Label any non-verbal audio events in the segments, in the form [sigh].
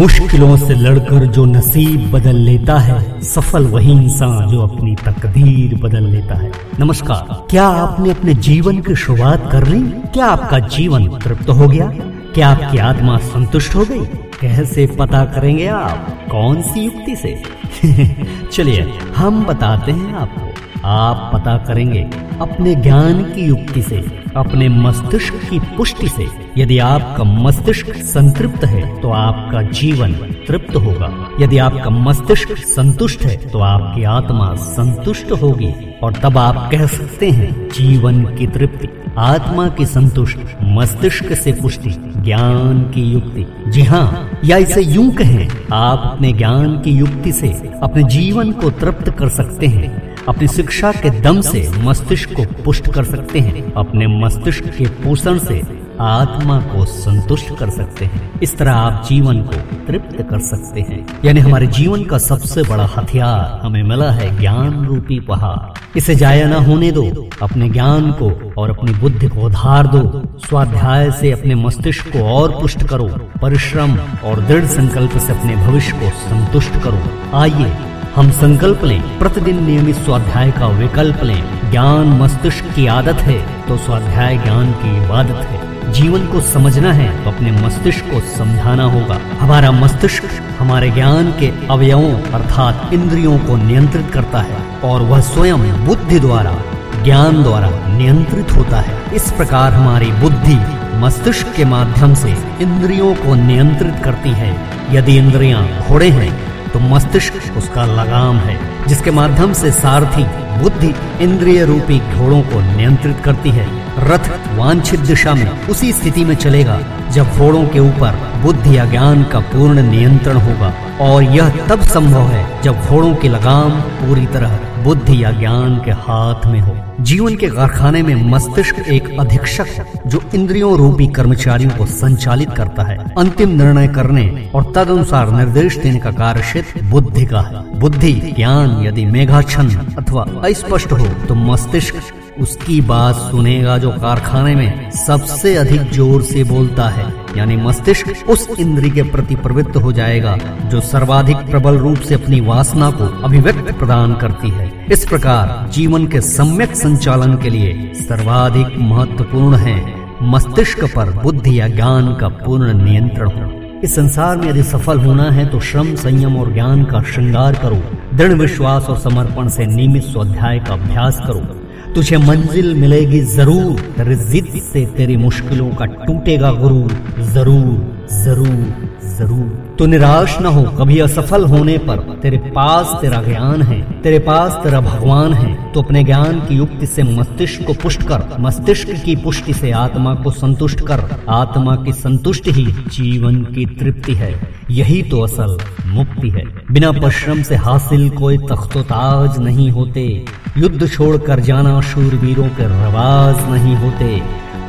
मुश्किलों से लड़कर जो नसीब बदल लेता है, सफल वही इंसान जो अपनी तकदीर बदल लेता है। नमस्कार, क्या आपने अपने जीवन की शुरुआत कर ली? क्या आपका जीवन तृप्त हो गया? क्या आपकी आत्मा संतुष्ट हो गई? कैसे पता करेंगे आप कौन सी युक्ति से? [laughs] चलिए, हम बताते हैं आपको। आप पता करेंगे अपने ज्ञान की युक्ति से, अपने मस्तिष्क की पुष्टि से यदि आपका मस्तिष्क संतृप्त है तो आपका जीवन तृप्त होगा। यदि आपका मस्तिष्क संतुष्ट है तो आपकी आत्मा संतुष्ट होगी। और तब आप कह सकते हैं, जीवन की तृप्ति, आत्मा की संतुष्ट, मस्तिष्क से पुष्टि, ज्ञान की युक्ति। जी हाँ या इसे यूँ कहें, आप अपने ज्ञान की युक्ति से अपने जीवन को तृप्त कर सकते हैं। अपनी शिक्षा के दम से मस्तिष्क को पुष्ट कर सकते हैं। अपने मस्तिष्क के पोषण से आत्मा को संतुष्ट कर सकते हैं। इस तरह आप जीवन को तृप्त कर सकते हैं। यानी हमारे जीवन का सबसे बड़ा हथियार हमें मिला है ज्ञान रूपी पहाड़। इसे जाया न होने दो, अपने ज्ञान को और अपनी बुद्धि को उधार दो। स्वाध्याय से अपने मस्तिष्क को और पुष्ट करो। परिश्रम और दृढ़ संकल्प से अपने भविष्य को संतुष्ट करो। आइए, हम संकल्प लें। प्रतिदिन नियमित स्वाध्याय का विकल्प लें। ज्ञान मस्तिष्क की आदत है तो स्वाध्याय ज्ञान की इबादत है। जीवन को समझना है तो अपने मस्तिष्क को समझाना होगा। हमारा मस्तिष्क हमारे ज्ञान के अवयवों अर्थात इंद्रियों को नियंत्रित करता है और वह स्वयं बुद्धि द्वारा, ज्ञान द्वारा नियंत्रित होता है। इस प्रकार हमारी बुद्धि मस्तिष्क के माध्यम से इंद्रियों को नियंत्रित करती है। यदि इंद्रियाँ घोड़े हैं तो मस्तिष्क उसका लगाम है, जिसके माध्यम से सारथी, बुद्धि, इंद्रिय रूपी घोड़ों को नियंत्रित करती है। रथ वांछित दिशा में उसी स्थिति में चलेगा, जब घोड़ों के ऊपर बुद्धि या ज्ञान का पूर्ण नियंत्रण होगा। और यह तब संभव है, जब घोड़ों की लगाम पूरी तरह बुद्धि या ज्ञान के हाथ में हो। जीवन के कारखाने में मस्तिष्क एक अधीक्षक है, जो इंद्रियों रूपी कर्मचारियों को संचालित करता है। अंतिम निर्णय करने और तदनुसार निर्देश देने का कार्य क्षेत्र बुद्धि का है। बुद्धि, ज्ञान, यदि मेघाच्छन अथवा अस्पष्ट हो तो मस्तिष्क उसकी बात सुनेगा जो कारखाने में सबसे अधिक ज़ोर से बोलता है। यानी मस्तिष्क उस इंद्री के प्रति प्रवृत्त हो जाएगा, जो सर्वाधिक प्रबल रूप से अपनी वासना को अभिव्यक्त प्रदान करती है। इस प्रकार जीवन के सम्यक संचालन के लिए सर्वाधिक महत्वपूर्ण है मस्तिष्क पर बुद्धि या ज्ञान का पूर्ण नियंत्रण। हो इस संसार में यदि सफल होना है तो श्रम, संयम और ज्ञान का श्रृंगार करो। दृढ़ विश्वास और समर्पण से नियमित स्वाध्याय का अभ्यास करो। तुझे मंजिल मिलेगी ज़रूर। तेरे जिद से तेरी मुश्किलों का टूटेगा गुरु ज़रूर ज़रूर ज़रूर। तो निराश न हो, कभी असफल होने पर। तेरे पास तेरा ज्ञान है, तेरे पास तेरा भगवान है। तो अपने ज्ञान की युक्ति से मस्तिष्क को पुष्ट कर, मस्तिष्क की पुष्टि से आत्मा को संतुष्ट कर। आत्मा की संतुष्टि ही जीवन की तृप्ति है, यही तो असल मुक्ति है। बिना परिश्रम से हासिल कोई तख्तोताज नहीं होते। युद्ध छोड़कर जाना शूरवीरों के रवाज नहीं होते।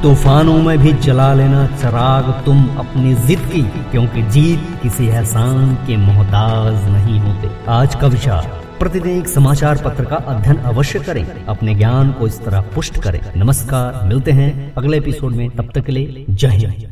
तूफानों में भी जला लेना चराग तुम अपनी जिद की, क्योंकि जीत किसी एहसान के मोहताज नहीं होते। आज का विचार प्रतिदिन एक समाचार पत्र का अध्ययन अवश्य करें। अपने ज्ञान को इस तरह पुष्ट करें। नमस्कार, मिलते हैं अगले एपिसोड में। तब तक के लिए जय हिंद।